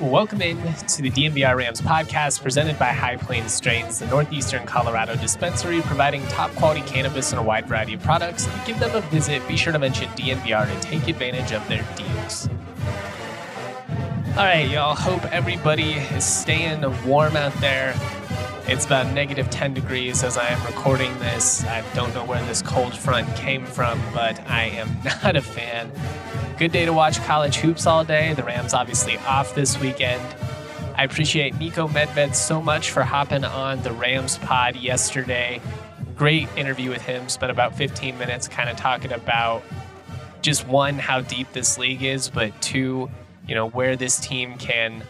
Welcome in to the DNVR Rams podcast presented by High Plainz Strains, the Northeastern Colorado dispensary providing top quality cannabis and a wide variety of products. Give them a visit. Be sure to mention DNVR to take advantage of their deals. All right, y'all. Hope everybody is staying warm out there. It's about negative 10 degrees as I am recording this. I don't know where this cold front came from, but I am not a fan. Good day to watch college hoops all day. The Rams obviously off this weekend. I appreciate Niko Medved so much for hopping on the Rams pod yesterday. Great interview with him. Spent about 15 minutes kind of talking about just one, how deep this league is, but two, you know, where this team can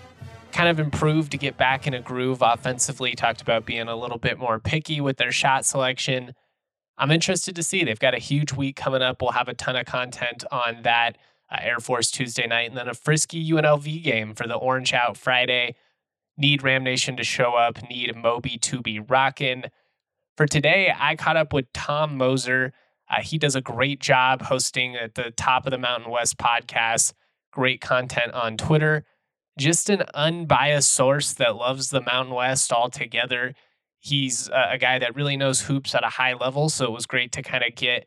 kind of improve to get back in a groove offensively. Talked about being a little bit more picky with their shot selection. I'm interested to see. They've got a huge week coming up. We'll have a ton of content on that uh, Air Force Tuesday night, and then a frisky UNLV game for the Orange Out Friday. Need Ram Nation to show up, need Moby to be rocking. For today, I caught up with Tom Mosser. Uh, he does a great job hosting at the Top of the Mountain West podcast, great content on Twitter. Just an unbiased source that loves the Mountain West altogether. He's a, a guy that really knows hoops at a high level, so it was great to kind of get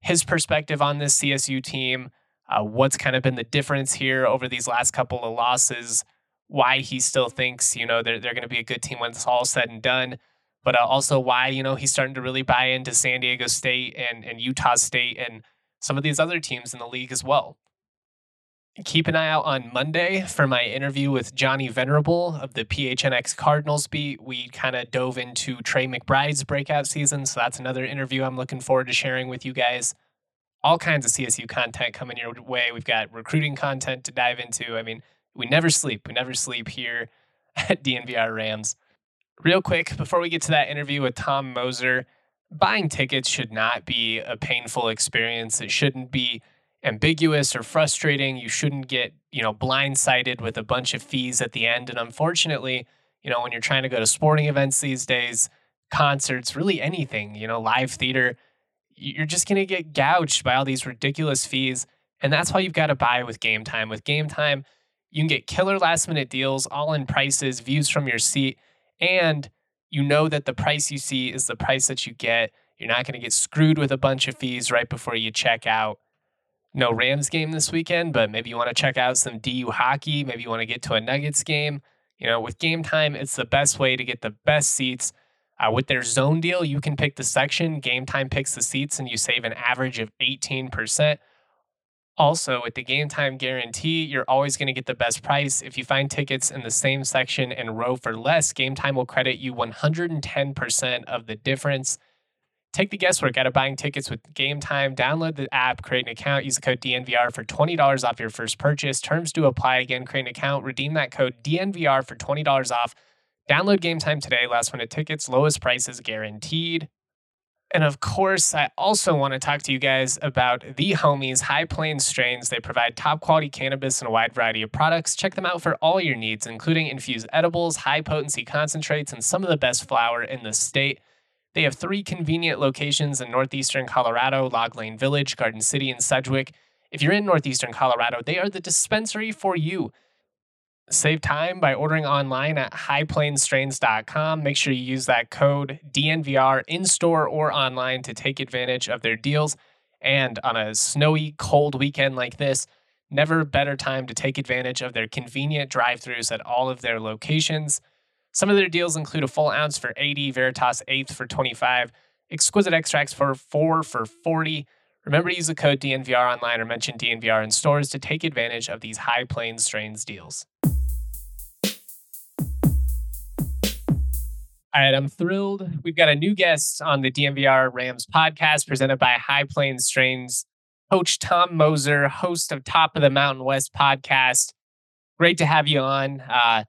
his perspective on this CSU team uh, what's kind of been the difference here over these last couple of losses, why he still thinks, you know, they're, they're going to be a good team when it's all said and done, but uh, also why, you know, he's starting to really buy into San Diego State and, and Utah State and some of these other teams in the league as well. Keep an eye out on Monday for my interview with Johnny Venerable of the PHNX Cardinals beat. We kind of dove into Trey McBride's breakout season, so that's another interview I'm looking forward to sharing with you guys all kinds of CSU content coming your way. We've got recruiting content to dive into. I mean, we never sleep. We never sleep here at DNVR Rams. Real quick, before we get to that interview with Tom Mosser, buying tickets should not be a painful experience. It shouldn't be ambiguous or frustrating. You shouldn't get, you know, blindsided with a bunch of fees at the end. And unfortunately, you know, when you're trying to go to sporting events these days, concerts, really anything, you know, live theater, you're just going to get gouged by all these ridiculous fees. And that's why you've got to buy with Gametime. With Gametime, you can get killer last minute deals, all in prices, views from your seat, and you know that the price you see is the price that you get. You're not going to get screwed with a bunch of fees right before you check out. No Rams game this weekend, but maybe you want to check out some DU hockey. Maybe you want to get to a Nuggets game. You know, with Gametime, it's the best way to get the best seats uh, with their zone deal, you can pick the section, Gametime picks the seats, and you save an average of 18%. Also, with the Gametime guarantee, you're always going to get the best price. If you find tickets in the same section and row for less, Gametime will credit you 110% of the difference. Take the guesswork out of buying tickets with Gametime. Download the app, create an account, use the code DNVR for $20 off your first purchase. Terms do apply. Again, create an account, redeem that code DNVR for $20 off Download Gametime today, last minute tickets, lowest prices is guaranteed. And of course, I also want to talk to you guys about the homies, High Plainz Strains. They provide top quality cannabis and a wide variety of products. Check them out for all your needs, including infused edibles, high potency concentrates, and some of the best flower in the state. They have three convenient locations in northeastern Colorado Log Lane Village, Garden City, and Sedgwick. If you're in northeastern Colorado, they are the dispensary for you. Save time by ordering online at highplainstrains.com. Make sure you use that code DNVR in store or online to take advantage of their deals. And on a snowy, cold weekend like this, never better time to take advantage of their convenient drive throughs at all of their locations. Some of their deals include a full ounce for 80, Veritas eighth for 25, exquisite extracts for 4 for 40. Remember to use the code DNVR online or mention DNVR in stores to take advantage of these High Plainz Strains deals. All right, I'm thrilled. We've got a new guest on the DNVR Rams podcast presented by High Plainz Strains, Coach Tom Mosser, host of Top of the Mountain West podcast. Great to have you on. Uh,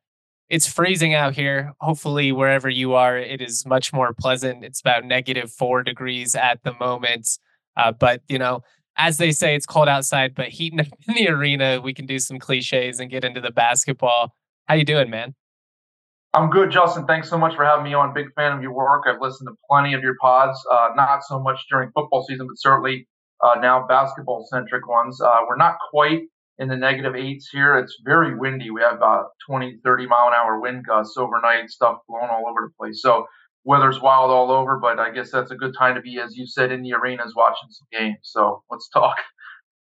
it's freezing out here. Hopefully, wherever you are, it is much more pleasant. It's about negative four degrees at the moment. Uh, but, you know, as they say, it's cold outside, but heating up in the arena, we can do some cliches and get into the basketball. How you doing, man? I'm good, Justin. Thanks so much for having me on. Big fan of your work. I've listened to plenty of your pods, uh, not so much during football season, but certainly uh, now basketball centric ones. Uh, we're not quite in the negative eights here. It's very windy. We have about 20, 30 mile an hour wind gusts overnight, stuff blowing all over the place. So weather's wild all over, but I guess that's a good time to be, as you said, in the arenas watching some games. So let's talk.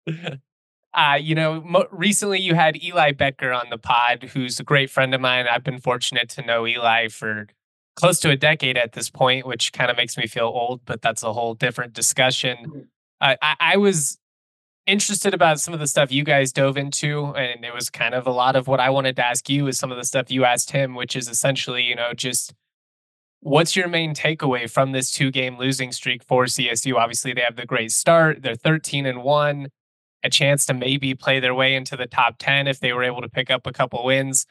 Uh, you know, mo- recently you had Eli Becker on the pod, who's a great friend of mine. I've been fortunate to know Eli for close to a decade at this point, which kind of makes me feel old, but that's a whole different discussion. Uh, I, I was interested about some of the stuff you guys dove into, and it was kind of a lot of what I wanted to ask you is some of the stuff you asked him, which is essentially, you know, just what's your main takeaway from this two game losing streak for CSU? Obviously, they have the great start. They're 13 and 1 a chance to maybe play their way into the top 10 if they were able to pick up a couple wins.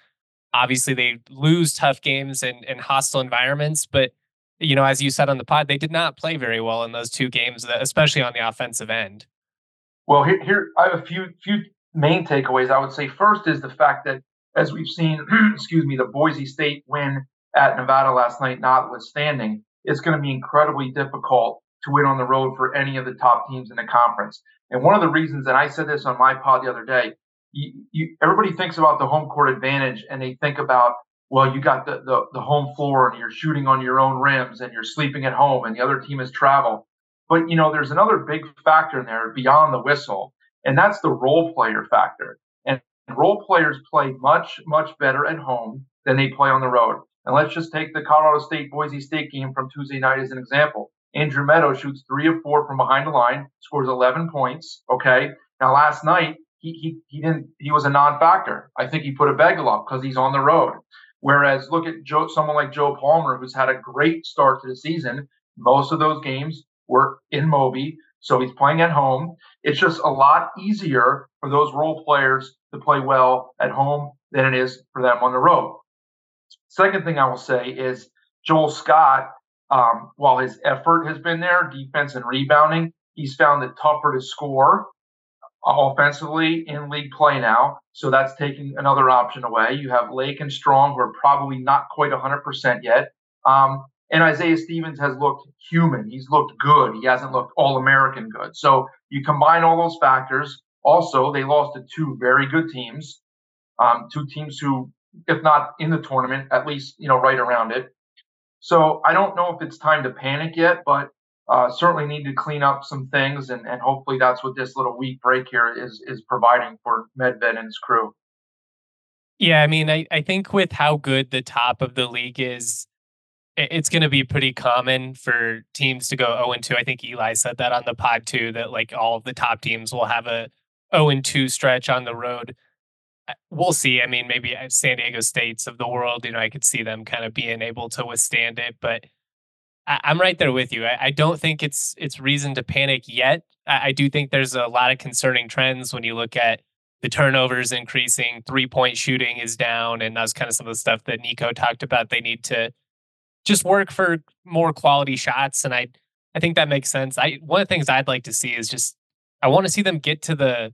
Obviously, they lose tough games in, in hostile environments, but you know, as you said on the pod, they did not play very well in those two games, especially on the offensive end. Well, here, here I have a few few main takeaways. I would say first is the fact that as we've seen, excuse me, the Boise State win at Nevada last night, notwithstanding, it's going to be incredibly difficult to win on the road for any of the top teams in the conference. And one of the reasons, and I said this on my pod the other day, you, you, everybody thinks about the home court advantage and they think about, well, you got the, the, the home floor and you're shooting on your own rims and you're sleeping at home and the other team is travel. But, you know, there's another big factor in there beyond the whistle, and that's the role player factor. And role players play much, much better at home than they play on the road. And let's just take the Colorado State Boise State game from Tuesday night as an example. Andrew Meadows shoots three of four from behind the line, scores 11 points. Okay. Now, last night, he, he, he didn't, he was a non factor. I think he put a bagel up because he's on the road. Whereas look at Joe, someone like Joe Palmer, who's had a great start to the season. Most of those games were in Moby. So he's playing at home. It's just a lot easier for those role players to play well at home than it is for them on the road. Second thing I will say is Joel Scott um, while his effort has been there, defense and rebounding, he's found it tougher to score offensively in league play now. So that's taking another option away. You have Lake and Strong, who are probably not quite 100% yet. Um, and Isaiah Stevens has looked human. He's looked good. He hasn't looked all American good. So you combine all those factors. Also, they lost to two very good teams, um, two teams who, if not in the tournament, at least you know right around it. So I don't know if it's time to panic yet, but uh, certainly need to clean up some things, and, and hopefully that's what this little week break here is is providing for Medved and his crew. Yeah, I mean, I, I think with how good the top of the league is, it's going to be pretty common for teams to go 0 and 2. I think Eli said that on the pod too, that like all of the top teams will have a 0 and 2 stretch on the road we'll see. I mean, maybe uh, San Diego States of the world, you know, I could see them kind of being able to withstand it. But I, am right there with you. I, I, don't think it's it's reason to panic yet. I, I, do think there's a lot of concerning trends when you look at the turnovers increasing, three point shooting is down, and that's kind of some of the stuff that Niko talked about. They need to just work for more quality shots, and I I think that makes sense. I one of the things I'd like to see is just I want to see them get to the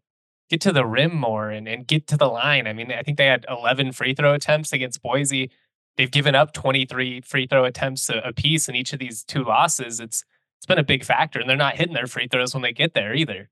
get to the rim more and, and get to the line. I mean, I think they had 11 free throw attempts against Boise. They've given up 23 free throw attempts a, piece in each of these two losses. It's it's been a big factor, and they're not hitting their free throws when they get there either.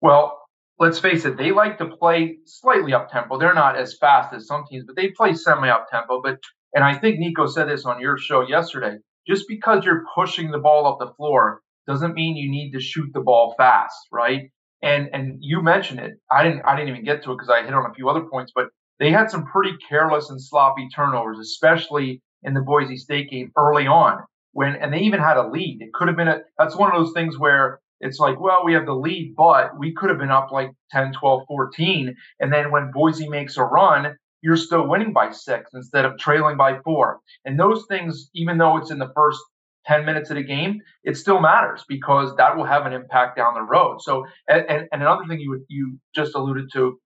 Well, let's face it, they like to play slightly up tempo. They're not as fast as some teams, but they play semi up tempo. But and I think Niko said this on your show yesterday. Just because you're pushing the ball up the floor doesn't mean you need to shoot the ball fast, right? And and you mentioned it. I didn't I didn't even get to it because I hit on a few other points, but they had some pretty careless and sloppy turnovers, especially in the Boise State game early on. When and they even had a lead. It could have been a that's one of those things where it's like, well, we have the lead, but we could have been up like 10, 12, 14. And then when Boise makes a run, you're still winning by six instead of trailing by four. And those things, even though it's in the first 10 minutes of the game, it still matters because that will have an impact down the road. So, and, and, another thing you you just alluded to,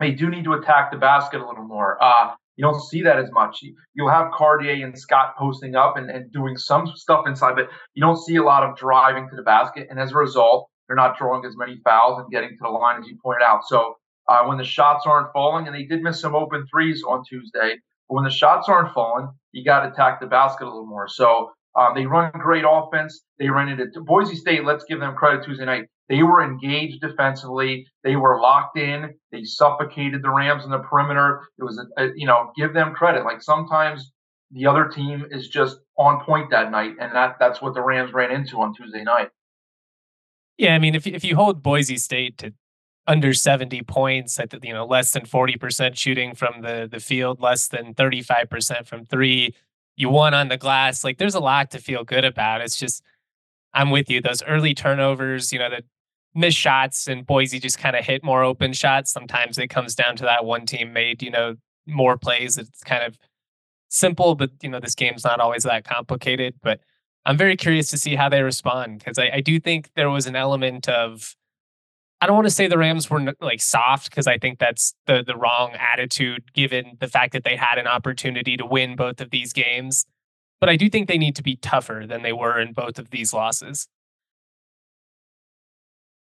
they do need to attack the basket a little more. Uh, you don't see that as much. You'll have Cartier and Scott posting up and, and doing some stuff inside, but you don't see a lot of driving to the basket. And as a result, they're not drawing as many fouls and getting to the line as you pointed out. So uh, when the shots aren't falling, and they did miss some open threes on Tuesday, but when the shots aren't falling, you got to attack the basket a little more. So um, they run great offense. They ran at Boise State. Let's give them credit Tuesday night. They were engaged defensively. They were locked in. They suffocated the Rams in the perimeter. It was, a, a, you know, give them credit. Like sometimes the other team is just on point that night, and that that's what the Rams ran into on Tuesday night. Yeah, I mean, if if you hold Boise State to under 70 points, at you know less than 40% shooting from the the field, less than 35% from three, you won on the glass. Like there's a lot to feel good about. It's just I'm with you. Those early turnovers, you know, the missed shots and Boise just kind of hit more open shots. Sometimes it comes down to that one team made, you know, more plays. It's kind of simple, but you know, this game's not always that complicated. But I'm very curious to see how they respond because I, I do think there was an element of I don't want to say the Rams were like soft because I think that's the the wrong attitude given the fact that they had an opportunity to win both of these games. But I do think they need to be tougher than they were in both of these losses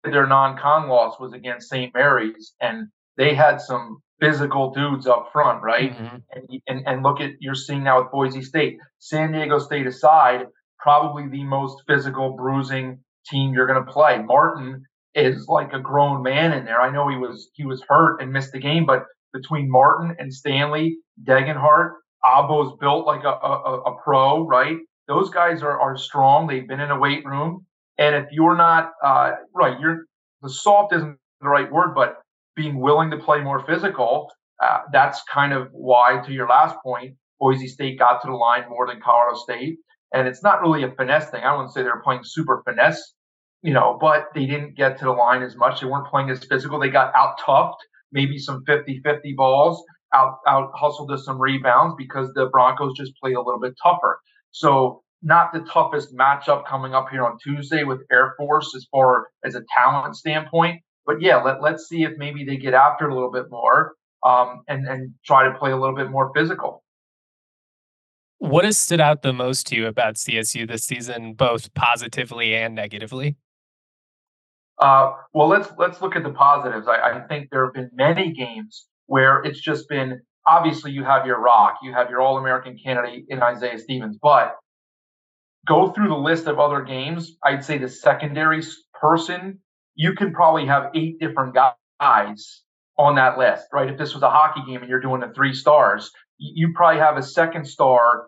their non-con loss was against St. Mary's, and they had some physical dudes up front, right? Mm-hmm. And, and and look at you're seeing now with Boise State, San Diego State aside, probably the most physical, bruising team you're going to play. Martin is like a grown man in there. I know he was he was hurt and missed the game, but between Martin and Stanley, Degenhart, Agbo's built like a, a, a pro, right? Those guys are are strong. They've been in a weight room. And if you're not uh, right, you're the soft isn't the right word, but being willing to play more physical. Uh, that's kind of why, to your last point, Boise State got to the line more than Colorado State. And it's not really a finesse thing. I wouldn't say they're playing super finesse, you know, but they didn't get to the line as much. They weren't playing as physical. They got out toughed, maybe some 50 50 balls, out, out hustled to some rebounds because the Broncos just played a little bit tougher. So not the toughest matchup coming up here on Tuesday with Air Force as far as a talent standpoint. But yeah, let, let's see if maybe they get after a little bit more um, and, and try to play a little bit more physical. What has stood out the most to you about CSU this season, both positively and negatively? Uh, well, let's let's look at the positives. I, I think there have been many games where it's just been obviously you have your rock, you have your All American candidate in Isaiah Stevens, but go through the list of other games, I'd say the secondary person, you can probably have eight different guys on that list, right? If this was a hockey game and you're doing the three stars, you probably have a second star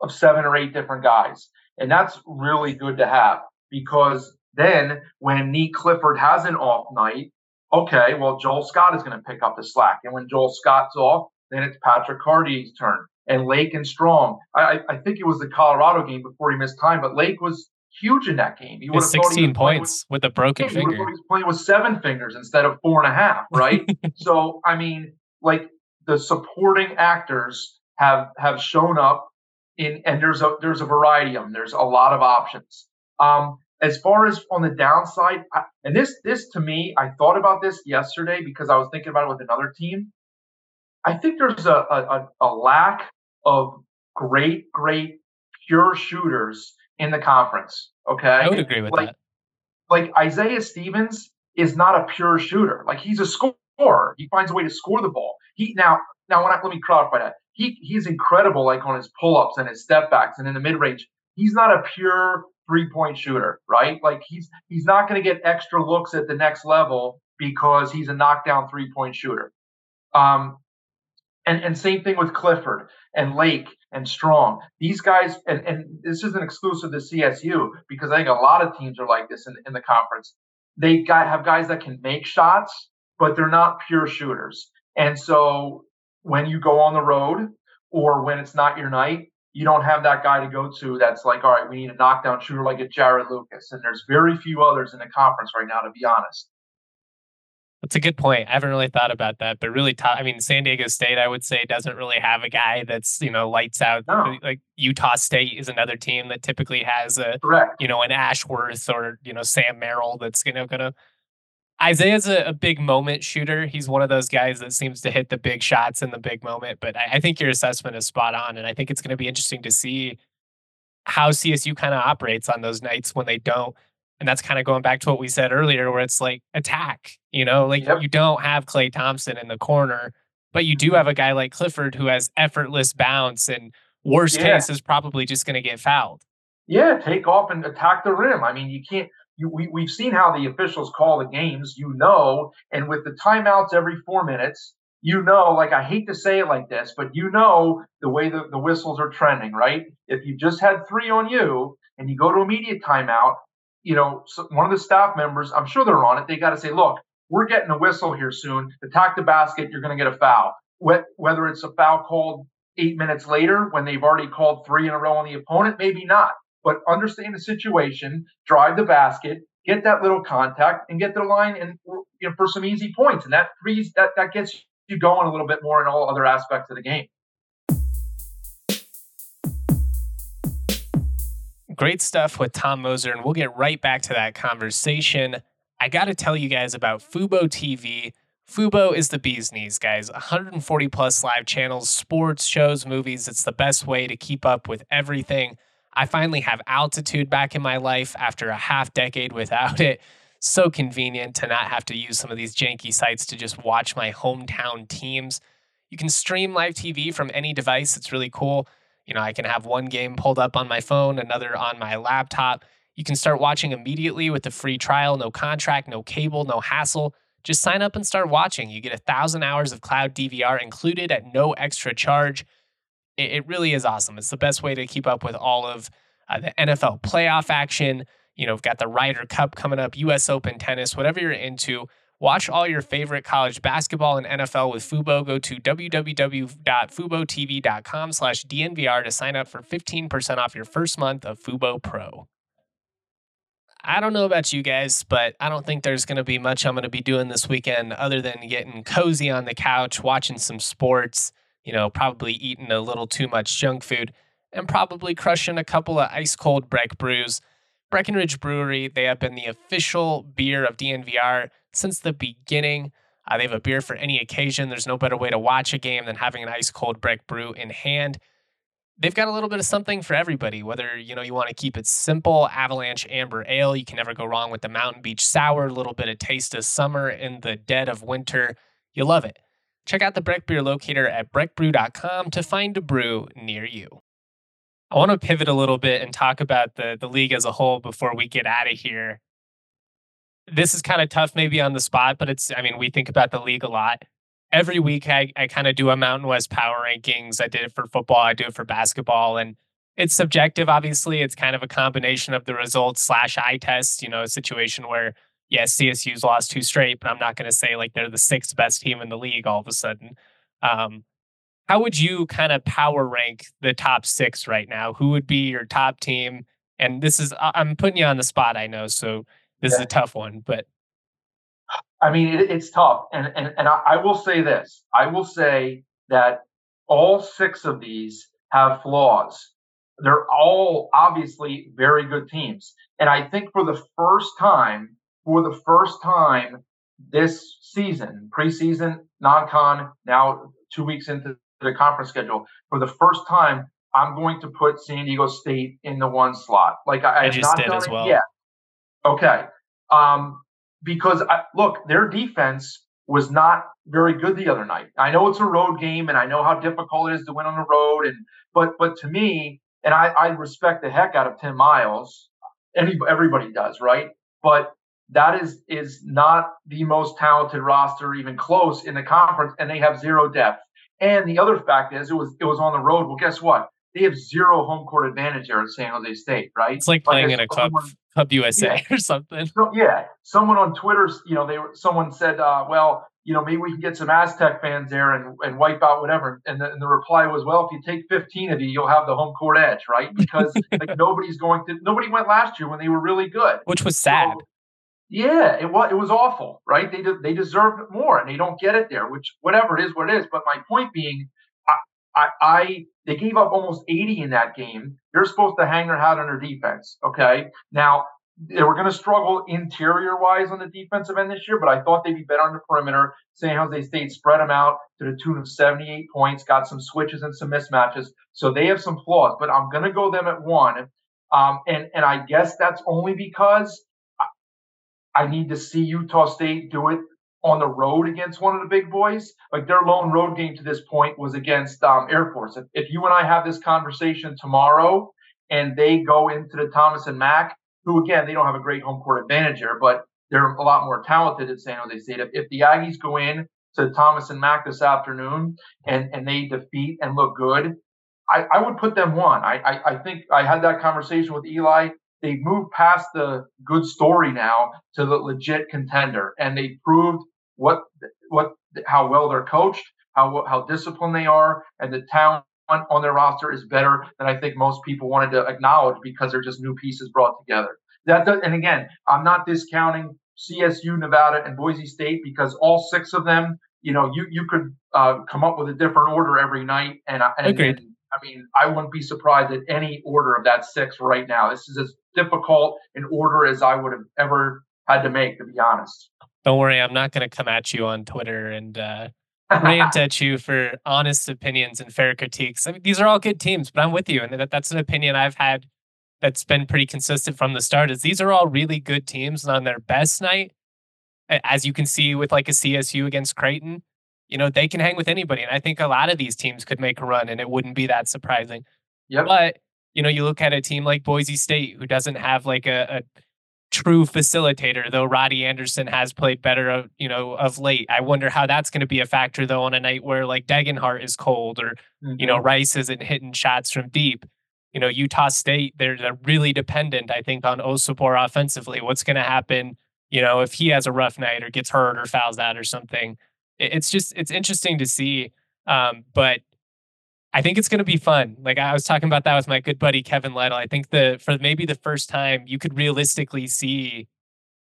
of seven or eight different guys. And that's really good to have because then when Nique Clifford has an off night, okay, well, Joel Scott is going to pick up the slack. And when Joel Scott's off, then it's Patrick Cartier's turn and Lake and Strong. I, I think it was the Colorado game before he missed time, but Lake was huge in that game. He would have 16 points with, with, a broken yeah, finger. He was playing with seven fingers instead of four and a half, right? so I mean, like the supporting actors have have shown up in, and there's a there's a variety of them. There's a lot of options. Um, as far as on the downside, I, and this this to me, I thought about this yesterday because I was thinking about it with another team. I think there's a, a, a lack of great, great pure shooters in the conference. Okay. I would agree with like, that. Like Isaiah Stevens is not a pure shooter. Like he's a scorer. He finds a way to score the ball. He now now when I, let me clarify that. He he's incredible like on his pull-ups and his step backs and in the mid-range. He's not a pure three-point shooter, right? Like he's he's not going to get extra looks at the next level because he's a knockdown three-point shooter. Um, and, and same thing with Clifford and Lake and Strong. These guys, and, and this isn't exclusive to CSU because I think a lot of teams are like this in, in the conference. They got have guys that can make shots, but they're not pure shooters. And so when you go on the road or when it's not your night, you don't have that guy to go to that's like, all right, we need a knockdown shooter like a Jarod Lucas. And there's very few others in the conference right now, to be honest. That's a good point. I haven't really thought about that, but really, t- I mean, San Diego State, I would say, doesn't really have a guy that's you know lights out. No. Like Utah State is another team that typically has a Correct. you know an Ashworth or you know Sam Merrill that's you know gonna. Isaiah's a, a big moment shooter. He's one of those guys that seems to hit the big shots in the big moment. But I, I think your assessment is spot on, and I think it's going to be interesting to see how CSU kind of operates on those nights when they don't and that's kind of going back to what we said earlier, where it's like attack, you know, like yep. you don't have Klay Thompson in the corner, but you do have a guy like Clifford who has effortless bounce and worst yeah. case is probably just going to get fouled. Yeah, take off and attack the rim. I mean, you can't. You, we, we've seen how the officials call the games, you know, and with the timeouts every four minutes, you know, like I hate to say it like this, but you know the way the, the whistles are trending, right? If you just had three on you and you go to immediate timeout, you know, one of the staff members, I'm sure they're on it. They got to say, look, we're getting a whistle here soon. Attack the basket. You're going to get a foul. Whether it's a foul called eight minutes later when they've already called three in a row on the opponent, maybe not. But understand the situation, drive the basket, get that little contact, and get the line and you know, for some easy points. And that frees that that gets you going a little bit more in all other aspects of the game. Great stuff with Tom Mosser, and we'll get right back to that conversation. I got to tell you guys about Fubo TV. Fubo is the bee's knees, guys. 140 plus live channels, sports, shows, movies. It's the best way to keep up with everything. I finally have altitude back in my life after a half decade without it. So convenient to not have to use some of these janky sites to just watch my hometown teams. You can stream live TV from any device. It's really cool. You know, I can have one game pulled up on my phone, another on my laptop. You can start watching immediately with the free trial, no contract, no cable, no hassle. Just sign up and start watching. You get a thousand hours of cloud DVR included at no extra charge. It, it really is awesome. It's the best way to keep up with all of uh, the NFL playoff action. You know, we've got the Ryder Cup coming up, US Open tennis, whatever you're into. Watch all your favorite college basketball and NFL with Fubo. Go to www.fubotv.com slash DNVR to sign up for 15% off your first month of Fubo Pro. I don't know about you guys, but I don't think there's going to be much I'm going to be doing this weekend other than getting cozy on the couch, watching some sports, you know, probably eating a little too much junk food, and probably crushing a couple of ice cold Breck brews. Breckenridge Brewery, they have been the official beer of DNVR since the beginning. Uh, they have a beer for any occasion. There's no better way to watch a game than having an ice cold Breck brew in hand. They've got a little bit of something for everybody. Whether you know you want to keep it simple, Avalanche Amber Ale, you can never go wrong with the Mountain Beach Sour. A little bit of taste of summer in the dead of winter. You love it. Check out the Breck Beer locator at breckbrew.com to find a brew near you. I want to pivot a little bit and talk about the the league as a whole before we get out of here this is kind of tough maybe on the spot, but it's, I mean, we think about the league a lot. Every week I, I kind of do a Mountain West power rankings. I did it for football, I do it for basketball. And it's subjective, obviously. It's kind of a combination of the results slash eye test, you know, a situation where, yes, CSU's lost two straight, but I'm not going to say like they're the sixth best team in the league all of a sudden. Um, how would you kind of power rank the top six right now? Who would be your top team? And this is, I'm putting you on the spot, I know. So this yeah. is a tough one, but I mean, it, it's tough. And and and I, I will say this: I will say that all six of these have flaws. They're all obviously very good teams, and I think for the first time, for the first time this season, preseason, non-con, now two weeks into the conference schedule, for the first time, I'm going to put San Diego State in the one slot. Like I, I, I just did as well. Yet. Okay. Um, because I, look, their defense was not very good the other night. I know it's a road game, and I know how difficult it is to win on the road. And but but to me, and I, I respect the heck out of Tim Miles. Any everybody does, right? But that is is not the most talented roster, even close in the conference, and they have zero depth. And the other fact is, it was it was on the road. Well, guess what? They have zero home court advantage there at San Jose State, right? It's like playing like in a club Club USA yeah. or something. So, yeah, someone on Twitter, you know, they were someone said, uh, well, you know, maybe we can get some Aztec fans there and, and wipe out whatever. And the, and the reply was, well, if you take 15 of you, you'll have the home court edge, right? Because like nobody's going to, nobody went last year when they were really good, which was sad. So, Yeah, it was it was awful, right? They de- they deserved more, and they don't get it there. Which whatever it is, what it is. But my point being, I, I, I they gave up almost 80 in that game. They're supposed to hang their hat on their defense. Okay, now they were going to struggle interior wise on the defensive end this year, but I thought they'd be better on the perimeter. San Jose State spread them out to the tune of 78 points, got some switches and some mismatches. So they have some flaws, but I'm going to go them at one. Um, and, and I guess that's only because I need to see Utah State do it on the road against one of the big boys. Like their lone road game to this point was against um, Air Force. If, if you and I have this conversation tomorrow and they go into the Thomas and Mack, who again, they don't have a great home court advantage here, but they're a lot more talented at San Jose State. If, if the Aggies go in to Thomas and Mack this afternoon and, and they defeat and look good, I, I would put them one. I, I, I think I had that conversation with Eli they've moved past the good story now to the legit contender, and they proved what what how well they're coached, how how disciplined they are, and the talent on their roster is better than I think most people wanted to acknowledge because they're just new pieces brought together. That does, and again, I'm not discounting CSU, Nevada, and Boise State because all six of them, you know, you you could uh, come up with a different order every night, and, and agreed. And, I mean, I wouldn't be surprised at any order of that six right now. This is as difficult an order as I would have ever had to make, to be honest. Don't worry, I'm not going to come at you on Twitter and uh, rant at you for honest opinions and fair critiques. I mean, these are all good teams, but I'm with you, and that, that's an opinion I've had that's been pretty consistent from the start. Is these are all really good teams, and on their best night, as you can see with like a CSU against Creighton, you know, they can hang with anybody. And I think a lot of these teams could make a run and it wouldn't be that surprising. Yep. But, you know, you look at a team like Boise State who doesn't have like a, a true facilitator, though Roddy Anderson has played better, you know, of late. I wonder how that's going to be a factor though on a night where like Degenhart is cold or, mm-hmm. you know, mm-hmm. Rice isn't hitting shots from deep. You know, Utah State, they're, they're really dependent, I think, on Osobor offensively. What's going to happen, you know, if he has a rough night or gets hurt or fouls out or something? It's just it's interesting to see. Um, but I think it's going to be fun. Like I was talking about that with my good buddy Kevin Lyttle. I think the for maybe the first time you could realistically see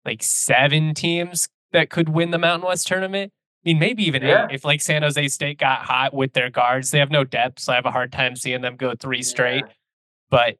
like seven teams that could win the Mountain West tournament. I mean, maybe even yeah. eight. If like San Jose State got hot with their guards, they have no depth, so I have a hard time seeing them go three straight. Yeah. But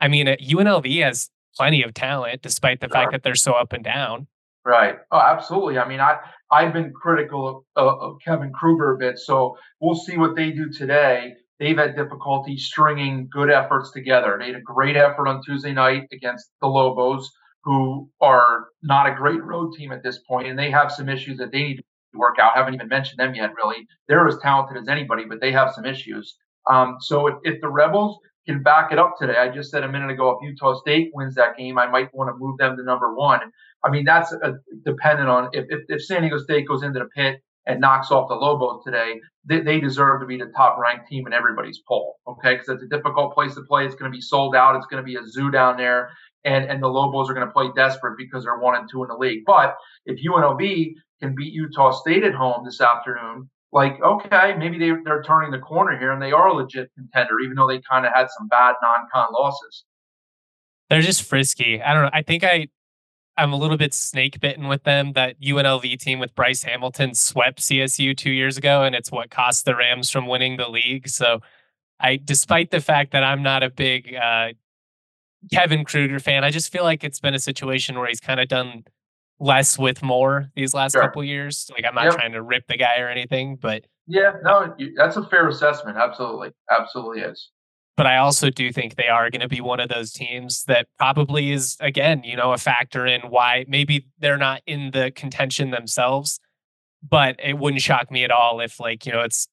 I mean, UNLV has plenty of talent, despite the sure. fact that they're so up and down. Right. Oh, absolutely. I mean, I I've been critical of, of Kevin Kruger a bit, so we'll see what they do today. They've had difficulty stringing good efforts together. They had a great effort on Tuesday night against the Lobos, who are not a great road team at this point, and they have some issues that they need to work out. I haven't even mentioned them yet, really. They're as talented as anybody, but they have some issues. Um, so if, if the Rebels can back it up today. I just said a minute ago, if Utah State wins that game, I might want to move them to number one. I mean, that's a, dependent on if, if, if, San Diego State goes into the pit and knocks off the Lobos today, they, they deserve to be the top ranked team in everybody's poll. Okay. Because it's a difficult place to play. It's going to be sold out. It's going to be a zoo down there. And, and the Lobos are going to play desperate because they're one and two in the league. But if UNLV can beat Utah State at home this afternoon, like, okay, maybe they, they're turning the corner here and they are a legit contender, even though they kind of had some bad non con losses. They're just frisky. I don't know. I think I, I'm a little bit snake bitten with them. That UNLV team with Bryce Hamilton swept CSU two years ago, and it's what cost the Rams from winning the league. So, I, despite the fact that I'm not a big uh, Kevin Kruger fan, I just feel like it's been a situation where he's kind of done less with more these last sure. couple years. Like I'm not yep. trying to rip the guy or anything, but yeah, no, that's a fair assessment. Absolutely, absolutely is. But I also do think they are going to be one of those teams that probably is again, you know, a factor in why maybe they're not in the contention themselves. But it wouldn't shock me at all if, like, you know, it's.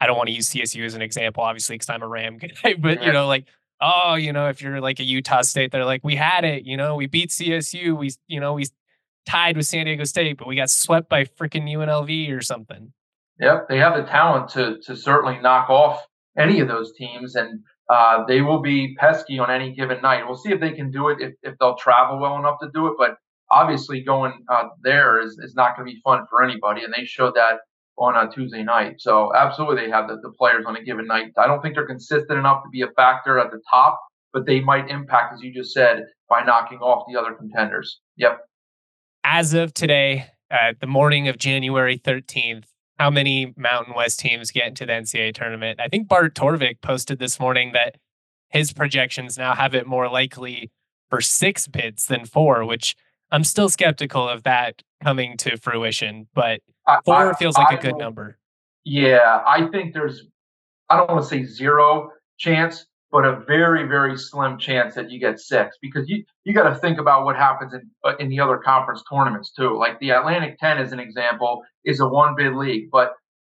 I don't want to use CSU as an example, obviously, because I'm a Ram guy. But you know, like oh, you know, if you're like a Utah State, they're like, we had it, you know, we beat CSU, we, you know, we tied with San Diego State, but we got swept by freaking UNLV or something. Yep, they have the talent to to certainly knock off any of those teams, and uh, they will be pesky on any given night. We'll see if they can do it, if, if they'll travel well enough to do it. But obviously, going uh, there is, is not going to be fun for anybody, and they showed that on a Tuesday night. So absolutely, they have the, the players on a given night. I don't think they're consistent enough to be a factor at the top, but they might impact, as you just said, by knocking off the other contenders. Yep. as of today, uh, the morning of January 13th, how many Mountain West teams get into the NCAA tournament? I think Bart Torvik posted this morning that his projections now have it more likely for six bids than four, which I'm still skeptical of that coming to fruition, but four I, feels like I, a good number. Yeah, I think there's, I don't want to say zero chance, but a very, very slim chance that you get six because you, you got to think about what happens in, uh, in the other conference tournaments too. Like the Atlantic 10, as an example, is a one bid league, but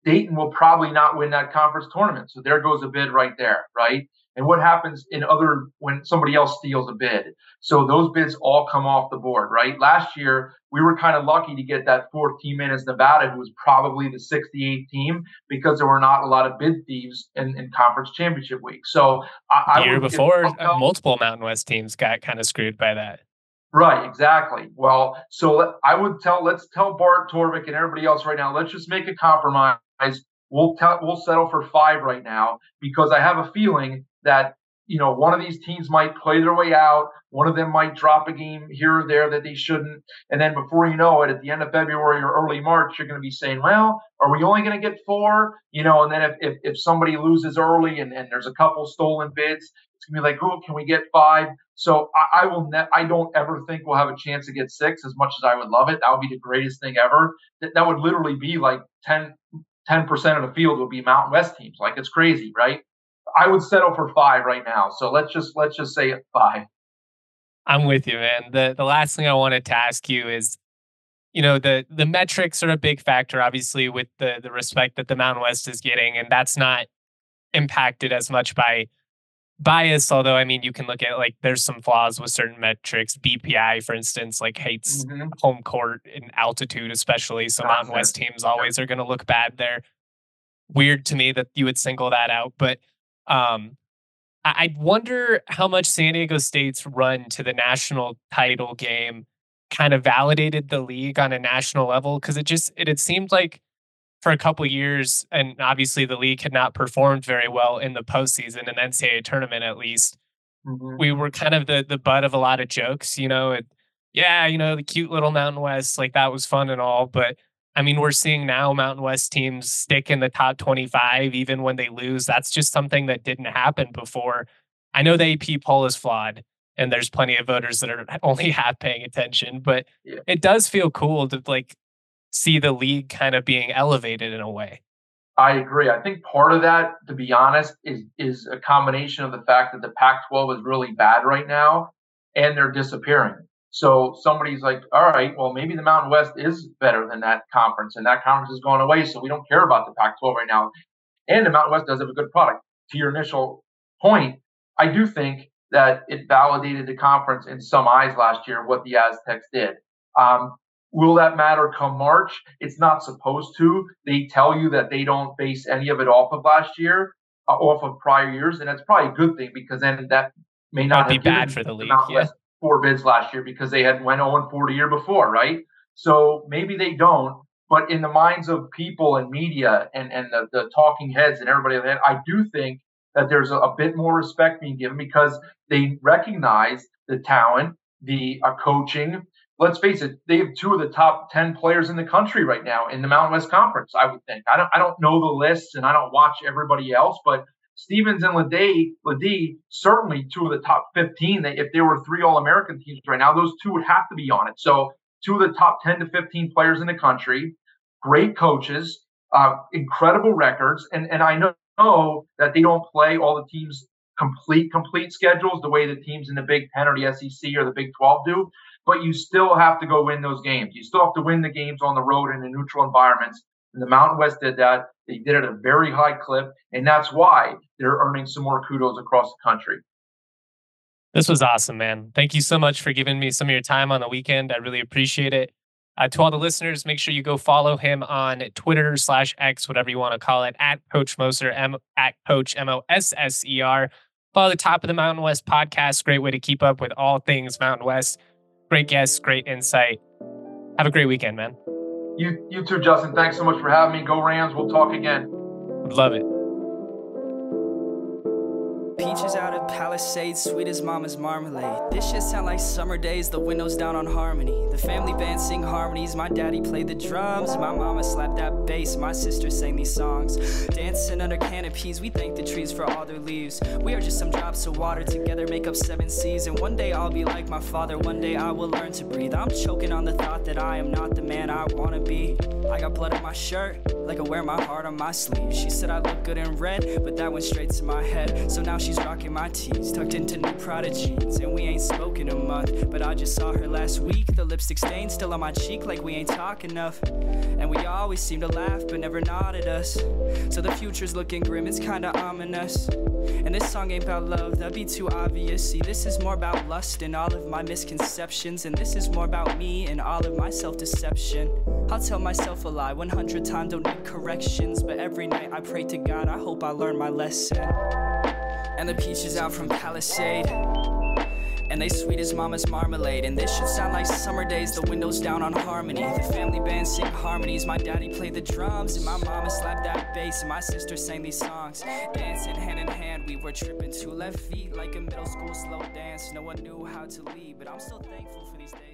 Dayton will probably not win that conference tournament. So there goes a bid right there, right? And what happens in other when somebody else steals a bid. So those bids all come off the board, right? Last year we were kind of lucky to get that fourth team in as Nevada, who was probably the 68 team because there were not a lot of bid thieves in, in conference championship week. So I, the year before, uh, multiple Mountain West teams got kind of screwed by that. Right, exactly. Well, so I would tell let's tell Bart Torvik and everybody else right now. Let's just make a compromise. We'll tell, we'll settle for five right now because I have a feeling that you know one of these teams might play their way out one of them might drop a game here or there that they shouldn't and then before you know it at the end of february or early march you're going to be saying well are we only going to get four? You know and then if, if, if somebody loses early and, and there's a couple stolen bids it's going to be like oh can we get five? So i, I will ne- i don't ever think we'll have a chance to get six as much as i would love it. That would be the greatest thing ever. That, that would literally be like 10 10% of the field would be mountain west teams. Like it's crazy right I would settle for five right now. So let's just let's just say five. I'm with you, man. The the last thing I wanted to ask you is, you know, the the metrics are a big factor, obviously, with the the respect that the Mountain West is getting, and that's not impacted as much by bias. Although, I mean, you can look at like there's some flaws with certain metrics. BPI, for instance, like hates mm-hmm. home court and altitude, especially. So Mountain West teams always are going to look bad there. Weird to me that you would single that out, but um, I wonder how much San Diego State's run to the national title game kind of validated the league on a national level because it just it had seemed like for a couple years, and obviously the league had not performed very well in the postseason and NCAA tournament at least. Mm-hmm. We were kind of the the butt of a lot of jokes, you know. It, yeah, you know, the cute little Mountain West, like that was fun and all, but I mean, we're seeing now Mountain West teams stick in the top 25 even when they lose. That's just something that didn't happen before. I know the AP poll is flawed and there's plenty of voters that are only half paying attention, but yeah. it does feel cool to like see the league kind of being elevated in a way. I agree. I think part of that, to be honest, is is a combination of the fact that the Pac-12 is really bad right now, and they're disappearing. So somebody's like, all right, well, maybe the Mountain West is better than that conference, and that conference is going away. So we don't care about the Pac 12 right now. And the Mountain West does have a good product. To your initial point, I do think that it validated the conference in some eyes last year, what the Aztecs did. Um, will that matter come March? It's not supposed to. They tell you that they don't base any of it off of last year, uh, off of prior years, and that's probably a good thing because then that may not be bad for the league. Yeah four bids last year because they had went 0 4 the year before, right? So maybe they don't, but in the minds of people and media and, and the, the talking heads and everybody I do think that there's a, a, bit more respect being given because they recognize the talent, the uh, coaching. Let's face it, they have two of the top 10 players in the country right now in the Mountain West Conference, I would think. I don't I don't know the lists and I don't watch everybody else, but Stevens and LeDee, LeDee, certainly two of the top 15. They, if there were three All American teams right now, those two would have to be on it. So, two of the top 10 to 15 players in the country, great coaches, uh, incredible records. And, and I know, know that they don't play all the teams complete, complete schedules the way the teams in the Big 10 or the SEC or the Big 12 do. But you still have to go win those games. You still have to win the games on the road in a neutral environments. The Mountain West did that. They did it at a very high clip, and that's why they're earning some more kudos across the country. This was awesome, man. Thank you so much for giving me some of your time on the weekend. I really appreciate it. Uh, to all the listeners, make sure you go follow him on Twitter slash X, whatever you want to call it, at Coach Mosser, M at Coach M O S S E R. Follow the Top of the Mountain West podcast. Great way to keep up with all things Mountain West. Great guests, great insight. Have a great weekend, man. You, you too, Justin. Thanks so much for having me. Go Rams. We'll talk again. Love it. Peaches out of Palisades, sweet as mama's marmalade. This shit sound like summer days, the windows down on harmony. The family band sing harmonies, my daddy played the drums. My mama slapped that bass, my sister sang these songs. Dancing under canopies, we thank the trees for all their leaves. We are just some drops of water together, make up seven seas. And one day I'll be like my father, one day I will learn to breathe. I'm choking on the thought that I am not the man I wanna be. I got blood on my shirt, like I wear my heart on my sleeve. She said I look good in red, but that went straight to my head. So now she's rocking my tees, tucked into new Prada jeans. And we ain't spoken a month, but I just saw her last week. The lipstick stain still on my cheek, like we ain't talk enough. And we always seem to laugh, but never nod at us. So the future's looking grim, it's kinda ominous. And this song ain't about love, that'd be too obvious. See, this is more about lust and all of my misconceptions. And this is more about me and all of my self deception. I'll tell myself a lie 100 times, don't need corrections. But every night I pray to God, I hope I learn my lesson. And the peaches out from Palisade. And they sweet as mama's marmalade. And this should sound like summer days, the windows down on harmony. The family band sing harmonies. My daddy played the drums, and my mama slapped that bass. And my sister sang these songs. Dancing hand in hand, we were tripping two left feet like a middle school slow dance. No one knew how to lead, but I'm still thankful for these days.